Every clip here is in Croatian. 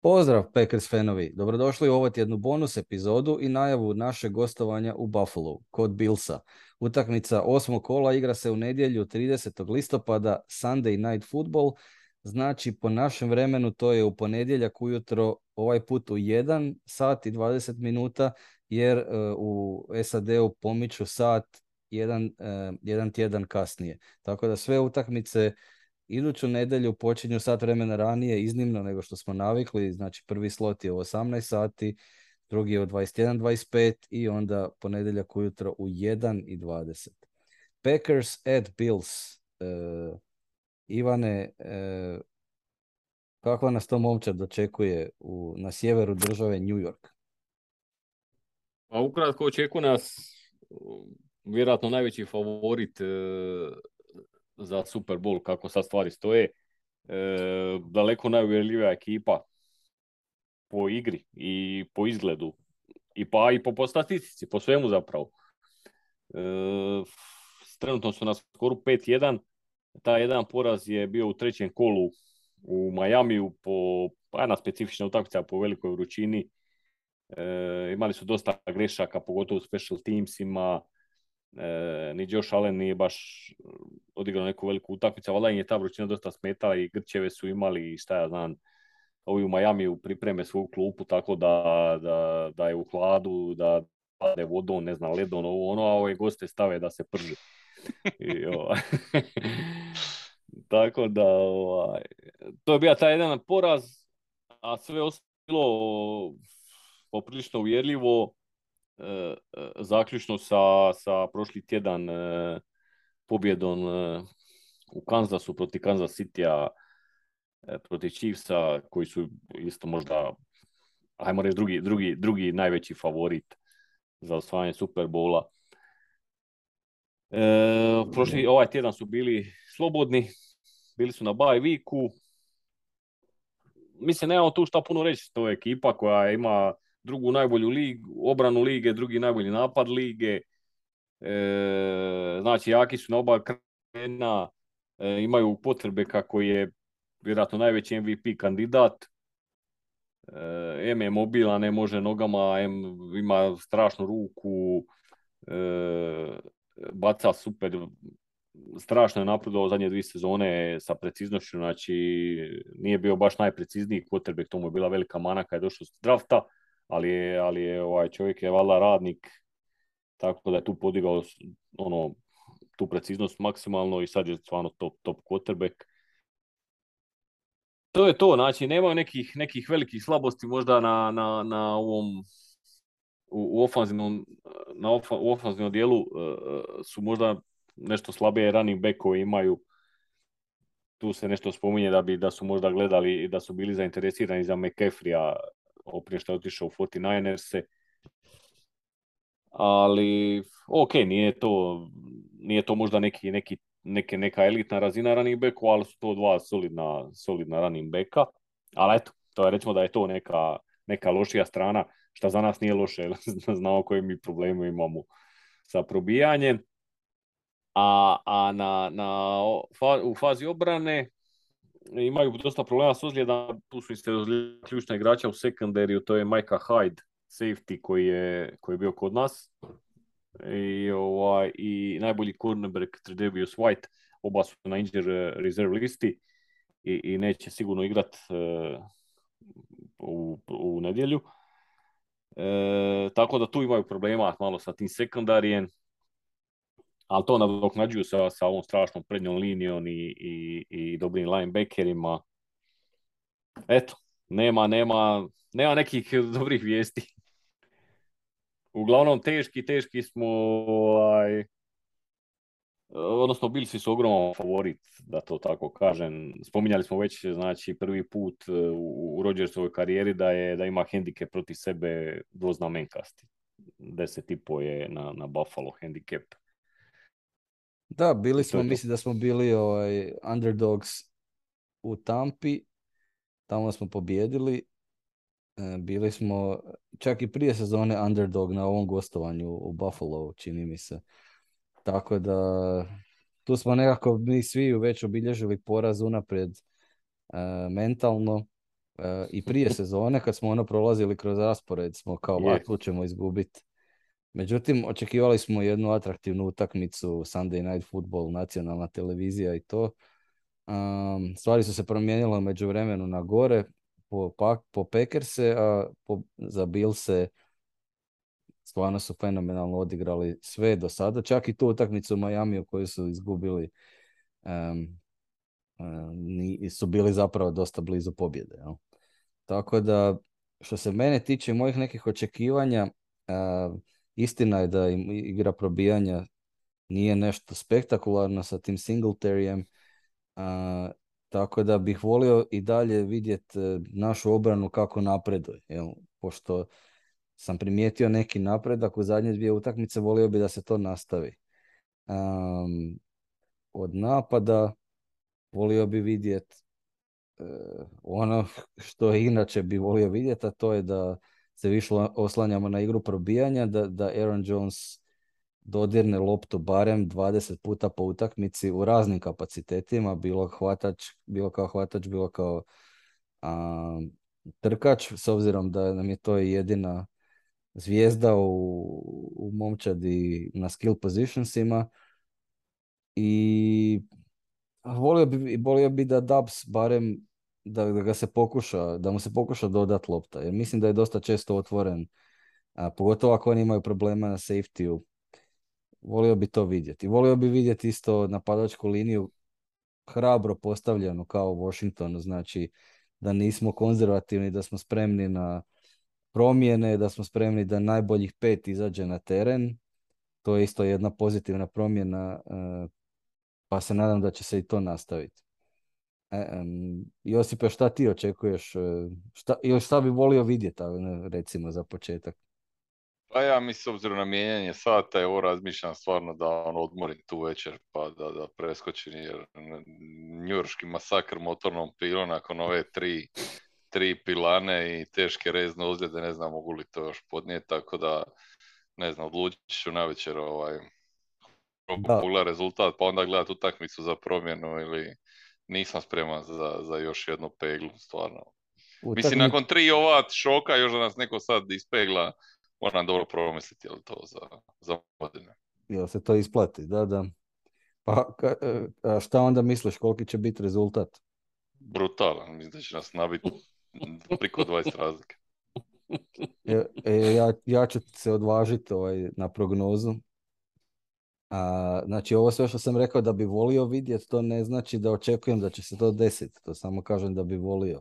Pozdrav Packers fanovi, dobrodošli u ovo tjednu bonus epizodu i najavu našeg gostovanja u Buffalo kod Billsa. Utakmica osmog kola igra se u nedjelju 30. listopada Sunday Night Football, znači po našem vremenu to je u ponedjeljak ujutro ovaj put u 1 sat i 20 minuta jer e, u SAD-u pomiču sat jedan, e, jedan tjedan kasnije. Tako da sve utakmice Iduću nedjelju počinju sat vremena ranije, iznimno nego što smo navikli, znači prvi slot je u 18 sati, drugi je u 21.25 i onda ponedjeljak ujutro u 1.20. Packers at Bills. E, Ivane, e, kakva nas to momčad dočekuje u, na sjeveru države New York? Pa ukratko očekuje nas vjerojatno najveći favorit e, za Super Bowl kako sad stvari stoje. E, daleko najuvjerljivija ekipa po igri i po izgledu i pa i po, po statistici, po svemu zapravo. E, trenutno su na skoru 5-1. Taj jedan poraz je bio u trećem kolu u Majamiju po pa jedna specifična utakmica po velikoj vrućini. E, imali su dosta grešaka, pogotovo u special teamsima. E, ni Josh Allen nije baš odigrao neku veliku utakmicu, valjda je ta vrućina dosta smetala i Grčeve su imali šta ja znam, ovi u Majamiju pripreme svoju klupu tako da, da, da je u hladu, da pade vodom, ne znam, ledom, ovo ono, a ove goste stave da se prži. I, tako da, ovaj, to je bio taj jedan poraz, a sve ostalo poprilično uvjerljivo. E, e, zaključno sa, sa prošli tjedan e, pobjedom u Kansasu protiv Kansas City-a, protiv Chiefsa, koji su isto možda, ajmo reći, drugi, drugi, drugi najveći favorit za osvajanje Superbola. E, prošli, ovaj tjedan su bili slobodni, bili su na bye weeku. Mislim, nemamo tu šta puno reći, to je ekipa koja ima drugu najbolju ligu, obranu lige, drugi najbolji napad lige. E, znači, jaki su na oba krena, e, imaju potrebe kako je vjerojatno najveći MVP kandidat. E, M je mobilan, ne može nogama, M ima strašnu ruku, e, baca super, strašno je napredovao zadnje dvije sezone sa preciznošću, znači nije bio baš najprecizniji quarterback, to mu je bila velika mana kad je došao s drafta ali je, ali je ovaj čovjek je valjda radnik, tako da je tu podigao ono, tu preciznost maksimalno i sad je stvarno top, top quarterback. To je to, znači nema nekih, nekih velikih slabosti možda na, na, na ovom u, u ofanzivnom, na ofa, u ofanzivnom dijelu uh, su možda nešto slabije running backovi imaju tu se nešto spominje da bi da su možda gledali da su bili zainteresirani za McCaffrey-a prije što je otišao u 49ers-e. Ali, ok, nije to, nije to možda neki, neki, neke, neka elitna razina running backu, ali su to dva solidna, solidna running backa. Ali eto, to je recimo da je to neka, neka lošija strana, što za nas nije loše, znamo koje mi probleme imamo sa probijanjem. A, a na, na, u fazi obrane imaju dosta problema s ozljedama, tu su isto ključna igrača u sekundariju, to je Majka Hyde, safety koji je, koji je bio kod nas. I, ovaj, i najbolji cornerback Tredevius White, oba su na injured reserve listi i, i neće sigurno igrat uh, u, u nedjelju. E, tako da tu imaju problema malo sa tim sekundarijem ali to nadoknađuju sa, sa ovom strašnom prednjom linijom i, i, i dobrim linebackerima. Eto, nema, nema, nema nekih dobrih vijesti. Uglavnom, teški, teški smo, ovaj, odnosno bili su ogroman favorit, da to tako kažem. Spominjali smo već, znači, prvi put u, u Rodgersovoj karijeri da, je, da ima hendike protiv sebe dvoznamenkasti. Deset i po je na, na Buffalo handicap. Da, bili smo, mislim da smo bili ovaj, underdogs u Tampi, tamo smo pobjedili. E, bili smo čak i prije sezone underdog na ovom gostovanju u Buffalo, čini mi se. Tako da tu smo nekako mi svi već obilježili poraz unaprijed e, mentalno E, I prije sezone, kad smo ono prolazili kroz raspored, smo kao, tu ćemo izgubiti. Međutim, očekivali smo jednu atraktivnu utakmicu Sunday Night Football, nacionalna televizija i to. Um, stvari su se promijenile u međuvremenu na gore po, pa, po Packerse, a po, za Billse stvarno su fenomenalno odigrali sve do sada, čak i tu utakmicu u Miami koju su izgubili um, ni, su bili zapravo dosta blizu pobjede. Jel? Tako da, što se mene tiče mojih nekih očekivanja, uh, istina je da im igra probijanja nije nešto spektakularno sa tim Singletarijem, uh, tako da bih volio i dalje vidjeti našu obranu kako napreduje. Jel? Pošto sam primijetio neki napredak u zadnje dvije utakmice, volio bi da se to nastavi. Um, od napada volio bi vidjeti uh, ono što inače bi volio vidjeti, a to je da se više oslanjamo na igru probijanja, da, da Aaron Jones dodirne loptu barem 20 puta po utakmici u raznim kapacitetima, bilo hvatač, bilo kao hvatač, bilo kao um, trkač, s obzirom da nam je to jedina zvijezda u, u momčadi na skill positionsima. I volio bi, volio bi da Dubs barem da, da ga se pokuša, da mu se pokuša dodat lopta, jer mislim da je dosta često otvoren, a, pogotovo ako oni imaju problema na safety Volio bi to vidjeti. Volio bi vidjeti isto napadačku liniju hrabro postavljenu kao u Washingtonu, znači da nismo konzervativni, da smo spremni na promjene, da smo spremni da najboljih pet izađe na teren. To je isto jedna pozitivna promjena, pa se nadam da će se i to nastaviti. E, Josipe, šta ti očekuješ? E, šta, ili šta bi volio vidjeti, recimo, za početak? Pa ja mislim, s obzirom na mijenjanje sata, ovo razmišljam stvarno da on odmorim tu večer, pa da, da preskočim, jer njurški masakr motornom pilom nakon ove tri tri pilane i teške rezne ozljede, ne znam mogu li to još podnijeti, tako da ne znam, odlučit ću na večer ovaj, pogleda rezultat, pa onda gledati utakmicu za promjenu ili nisam spreman za, za još jednu peglu, stvarno. Mislim, nakon tri ova šoka, još da nas neko sad ispegla, moram dobro promisliti je li to za, za godine. Jel se to isplati, da, da. Pa e, a šta onda misliš, koliki će biti rezultat? Brutalan, mislim da će nas nabiti priko 20 razlike. E, ja, ja ću se odvažiti ovaj, na prognozu. A, znači ovo sve što sam rekao da bi volio vidjeti, to ne znači da očekujem da će se to desiti. To samo kažem da bi volio.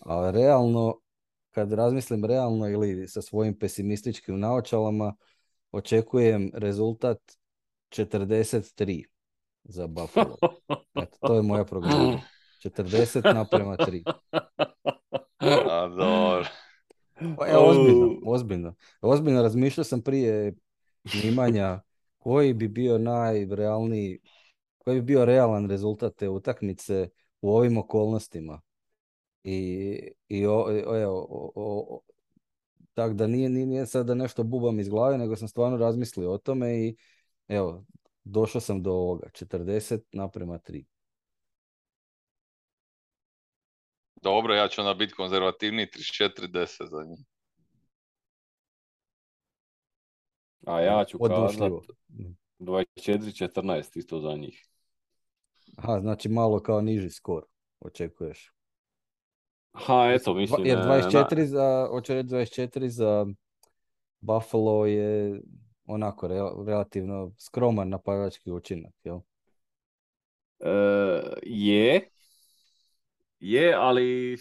A realno, kad razmislim realno ili sa svojim pesimističkim naočalama, očekujem rezultat 43 za Buffalo. Eto, to je moja prognoza. 40 naprema 3. A, dobro. Pa, evo, ozbiljno, ozbiljno. Ozbiljno razmišljao sam prije snimanja koji bi bio najrealniji, koji bi bio realan rezultat te utakmice u ovim okolnostima. I, i o, evo, o, tak da nije, nije sad da nešto bubam iz glave, nego sam stvarno razmislio o tome i evo, došao sam do ovoga, 40 naprema 3. Dobro, ja ću onda biti konzervativniji 34-10 za njih. A ja ću kazat 24-14 isto za njih. Aha, znači malo kao niži skor očekuješ. Ha, eto, mislim... Jer 24 na... za, hoću reći 24 za Buffalo je onako relativno skroman napadački učinak, jel? E, je, je, ali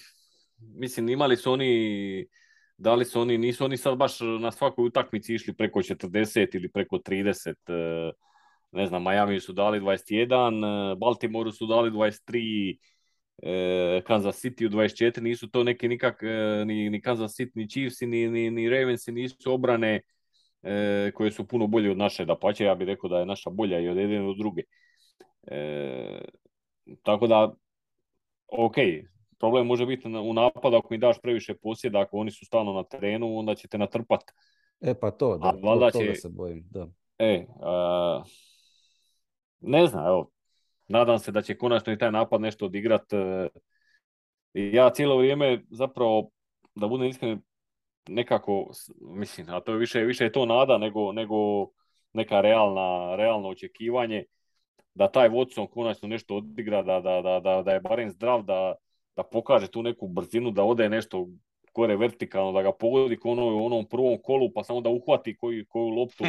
mislim imali su oni da li su oni, nisu oni sad baš na svakoj utakmici išli preko 40 ili preko 30, e, ne znam, Miami su dali 21, e, Baltimoreu su dali 23, e, Kansas City u 24, nisu to neki nikak, ni, ni Kansas City, ni Chiefs, ni, ni, ni Ravensi nisu obrane koje su puno bolje od naše, da pače, ja bih rekao da je naša bolja i od jedne od druge. tako da ok, problem može biti u napadu ako im daš previše posjeda, ako oni su stalno na terenu, onda ćete natrpat. E pa to, da, to, toga se bojim, da. E, uh, ne znam, evo, nadam se da će konačno i taj napad nešto odigrat. I ja cijelo vrijeme zapravo, da budem iskren, nekako, mislim, a to je više, više je to nada nego, nego neka realna, realno očekivanje da taj Watson konačno nešto odigra, da, da, da, da, da je barem zdrav, da, da pokaže tu neku brzinu, da ode nešto gore vertikalno, da ga pogodi ko ono, u onom prvom kolu, pa samo da uhvati koju, koju loptu.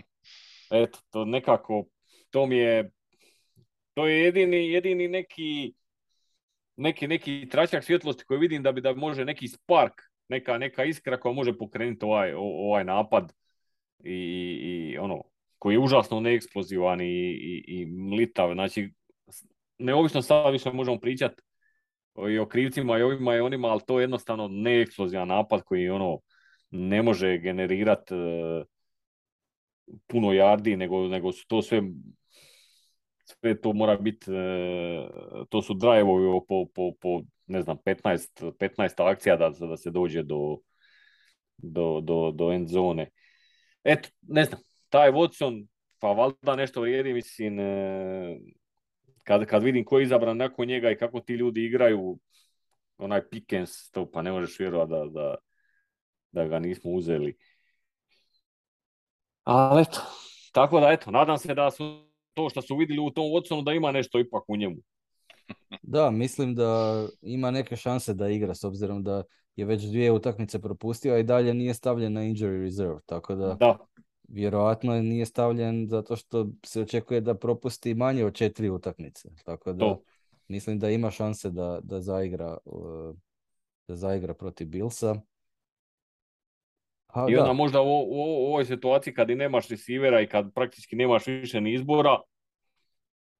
Eto, to nekako, to mi je, to je jedini, jedini neki, neki, neki tračak svjetlosti koji vidim da bi da može neki spark, neka, neka iskra koja može pokrenuti ovaj, ovaj napad i, i ono, koji je užasno neeksplozivan i, i, i mlitav. Znači, neovisno sad više možemo pričati i o krivcima i ovima i onima, ali to je jednostavno neeksplozivan napad koji ono ne može generirati e, puno jardi, nego, nego su to sve sve to mora biti, e, to su drive po, po, po, ne znam, 15, 15 akcija da, da se dođe do, do, do, do end zone. Eto, ne znam, taj Watson, pa valjda nešto vrijedi, mislim, e, kad, kad vidim ko je izabran nakon njega i kako ti ljudi igraju, onaj Pickens, to pa ne možeš vjerovati da, da, da ga nismo uzeli. Ali eto, tako da eto, nadam se da su to što su vidjeli u tom Watsonu da ima nešto ipak u njemu. Da, mislim da ima neke šanse da igra s obzirom da je već dvije utakmice propustio, a i dalje nije stavljen na injury reserve, tako da, da. Vjerojatno nije stavljen zato što se očekuje da propusti manje od četiri utakmice. Tako da mislim da ima šanse da, da, zaigra, da zaigra protiv Bilsa. I onda možda u, u, ovoj situaciji kad i nemaš receivera i kad praktički nemaš više ni izbora,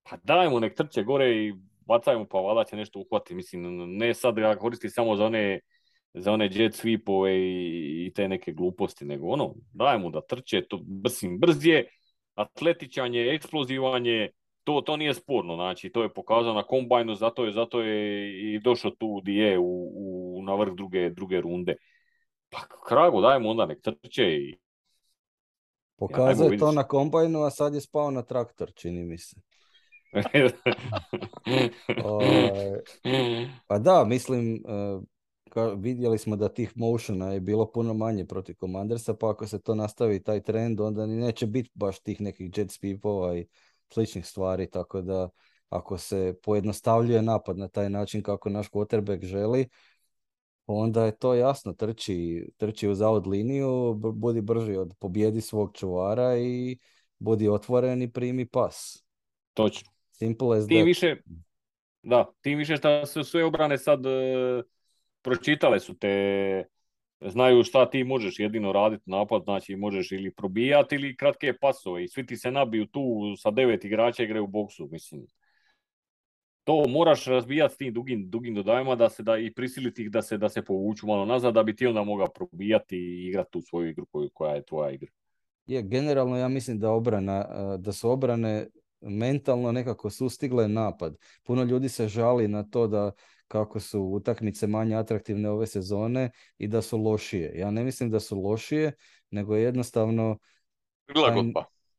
pa dajmo nek trče gore i bacajmo pa valjda će nešto uhvati. Mislim, ne sad ga koristi samo za one, za one jet sweepove i, i te neke gluposti, nego ono, dajmo da trče, to brsim, brz je, atletičan je, eksplozivan je, to, to nije sporno, znači to je pokazano na kombajnu, zato je, zato je i došao tu gdje je u, u, na vrh druge, druge runde. Pa kragu dajmo onda nek trče i... Pokazao je to na kombajnu, a sad je spao na traktor, čini mi se. Ovaj, pa da, mislim, e, vidjeli smo da tih motiona je bilo puno manje protiv Commandersa, pa ako se to nastavi taj trend, onda ni neće biti baš tih nekih jet speepova i sličnih stvari, tako da ako se pojednostavljuje napad na taj način kako naš quarterback želi, onda je to jasno, trči, trči u zavod liniju, budi brži od pobjedi svog čuvara i budi otvoren i primi pas. Točno. Simple as tim više, da, tim više što su sve obrane sad e, pročitale su te, znaju šta ti možeš jedino raditi napad, znači možeš ili probijati ili kratke pasove i svi ti se nabiju tu sa devet igrača igraju u boksu, mislim to moraš razbijati s tim dugim, dugim dodajima da se da i prisiliti ih da se, da se povuču malo nazad da bi ti onda mogao probijati i igrati tu svoju igru koju, koja je tvoja igra. Je, generalno ja mislim da obrana, da su obrane mentalno nekako sustigle napad. Puno ljudi se žali na to da kako su utakmice manje atraktivne ove sezone i da su lošije. Ja ne mislim da su lošije, nego jednostavno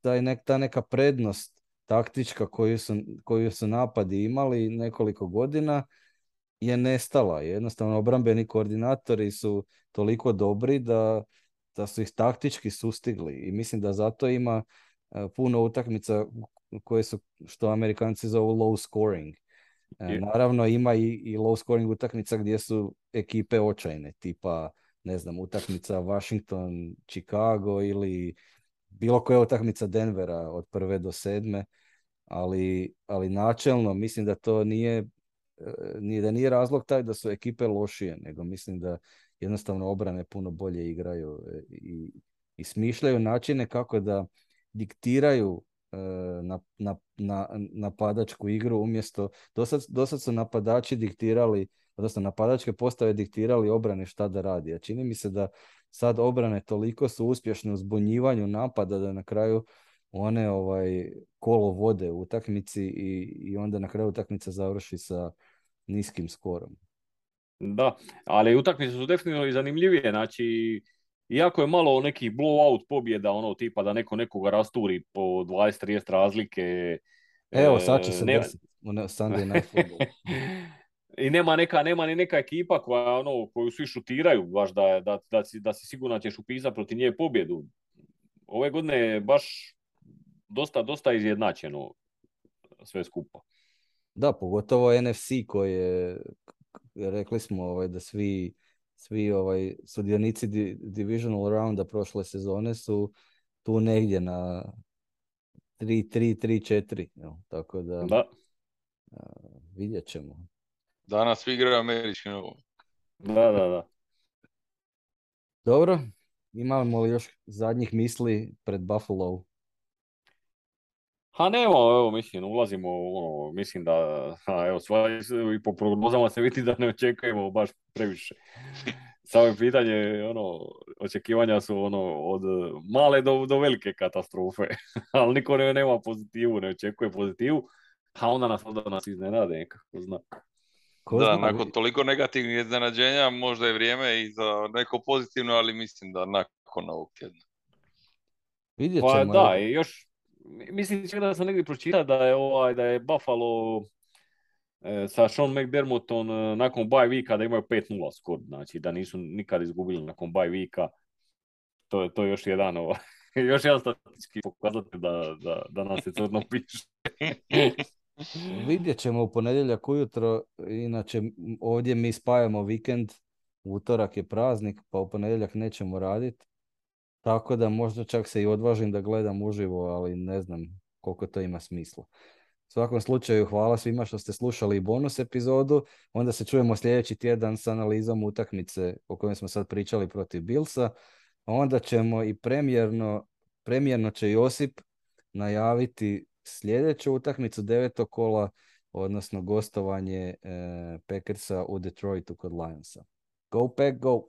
taj, nek, ta neka prednost taktička koju su, koju su napadi imali nekoliko godina je nestala. Jednostavno obrambeni koordinatori su toliko dobri da, da su ih taktički sustigli i mislim da zato ima e, puno utakmica koje su što Amerikanci zovu low scoring. E, naravno ima i, i low scoring utakmica gdje su ekipe očajne, tipa ne znam, utakmica Washington, Chicago ili bilo koja utakmica Denvera od prve do sedme, ali, ali načelno mislim da to nije, e, nije, da nije razlog taj da su ekipe lošije, nego mislim da jednostavno obrane puno bolje igraju e, i, i smišljaju načine kako da diktiraju na, na, na, napadačku igru umjesto, dosad, dosad su napadači diktirali, odnosno napadačke postave diktirali obrane šta da radi. A čini mi se da sad obrane toliko su uspješne u zbunjivanju napada da na kraju one ovaj kolo vode u utakmici i, i onda na kraju utakmica završi sa niskim skorom. Da, ali utakmice su definitivno i zanimljivije, znači iako je malo neki blowout pobjeda, ono tipa da neko nekoga rasturi po 20-30 razlike. Evo, sad će se ne... desiti u Sunday Night Football. I nema neka, nema ni neka ekipa koja, ono, koju svi šutiraju, baš da, da, da, si, da si sigurno ćeš upisati protiv nje pobjedu. Ove godine je baš dosta, dosta izjednačeno sve skupa. Da, pogotovo NFC koji je, rekli smo ovaj, da svi, svi ovaj, sudionici divisional rounda prošle sezone su tu negdje na 3-3-3-4. Tako da, da. vidjet ćemo. Danas svi igraju američki nogomet. Da, da, da. Dobro, imamo li još zadnjih misli pred Buffalo? Ha nema, evo, mislim, ulazimo, ono, mislim da, ha, evo, sva, i po prognozama se vidi da ne očekujemo baš previše. Samo pitanje, ono, očekivanja su, ono, od male do, do velike katastrofe, ali niko ne, nema pozitivu, ne očekuje pozitivu, a onda nas, onda nas iznenade, nekako zna. da, nakon toliko negativnih iznenađenja možda je vrijeme i za neko pozitivno, ali mislim da nakon ovog tjedna. Vidjet pa ćemo. Pa da, i još, mislim čak da sam negdje pročitao da je, ovaj, da je Buffalo e, sa Sean McDermottom e, nakon bye weeka da imaju 5-0 skor, znači da nisu nikad izgubili nakon bye weeka. To je, to je još jedan ovaj, još jedan statistički pokazatelj da, da, da nas se crno piše. Vidjet ćemo u ponedjeljak ujutro, inače ovdje mi spajamo vikend, utorak je praznik, pa u ponedjeljak nećemo raditi. Tako da možda čak se i odvažim da gledam uživo, ali ne znam koliko to ima smisla. U svakom slučaju hvala svima što ste slušali bonus epizodu. Onda se čujemo sljedeći tjedan s analizom utakmice o kojoj smo sad pričali protiv Bilsa. Onda ćemo i premjerno, premjerno će Josip najaviti sljedeću utakmicu devetog kola, odnosno gostovanje e, Packersa u Detroitu kod Lionsa. Go Pack, go!